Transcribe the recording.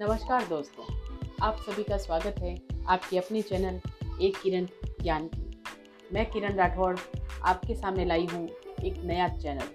नमस्कार दोस्तों, आप सभी का स्वागत है आपकी अपने चैनल एक किरण ज्ञान की। मैं किरण राठौड़ आपके सामने लाई हूँ एक नया चैनल।